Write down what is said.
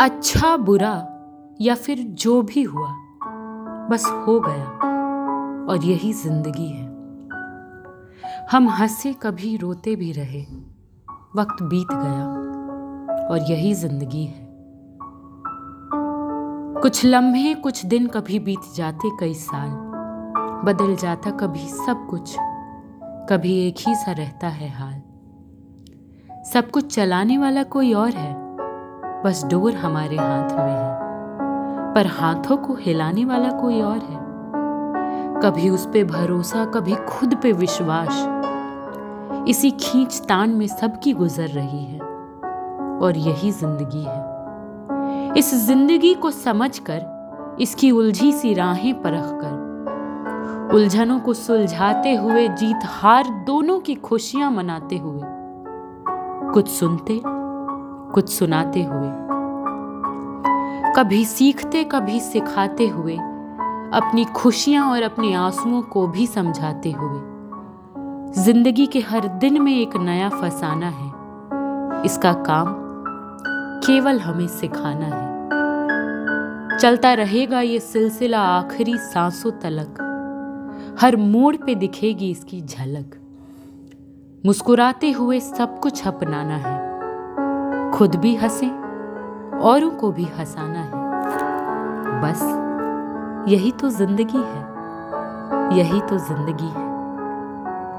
अच्छा बुरा या फिर जो भी हुआ, बस हो गया और यही ज़िंदगी है। हम हंसे कभी रोते भी रहे, वक्त बीत गया और यही ज़िंदगी है। कुछ लम्हे, कुछ दिन कभी बीत जाते कई साल, बदल जाता कभी सब कुछ, कभी एक ही सा रहता है हाल। सब कुछ चलाने वाला कोई और है? बस डोर हमारे हाथ में है। पर हाथों को हिलाने वाला कोई और है। कभी उस पे भरोसा, कभी खुद पे विश्वास। इसी खींच तान में सबकी गुजर रही है। और यही ज़िंदगी है। इस ज़िंदगी को समझकर, इसकी उलझी सी राहें परख कर उलझनों को सुलझाते हुए जीत हार दोनों की खुशियाँ मनाते हुए। कुछ सुनते कुछ सुनाते हुए। कभी सीखते, कभी सिखाते हुए, अपनी खुशियाँ और अपने आंसुओं को भी समझाते हुए। ज़िंदगी के हर दिन में एक नया फसाना है। इसका काम केवल हमें सिखाना है। चलता रहेगा ये सिलसिला आखिरी सांसों तलक। हर मोड़ पे दिखेगी इसकी झलक। मुस्कुराते हुए सब कुछ अपनाना है। खुद भी हंसे, औरों को भी हंसाना है। बस, यही तो ज़िंदगी है, यही तो ज़िंदगी है।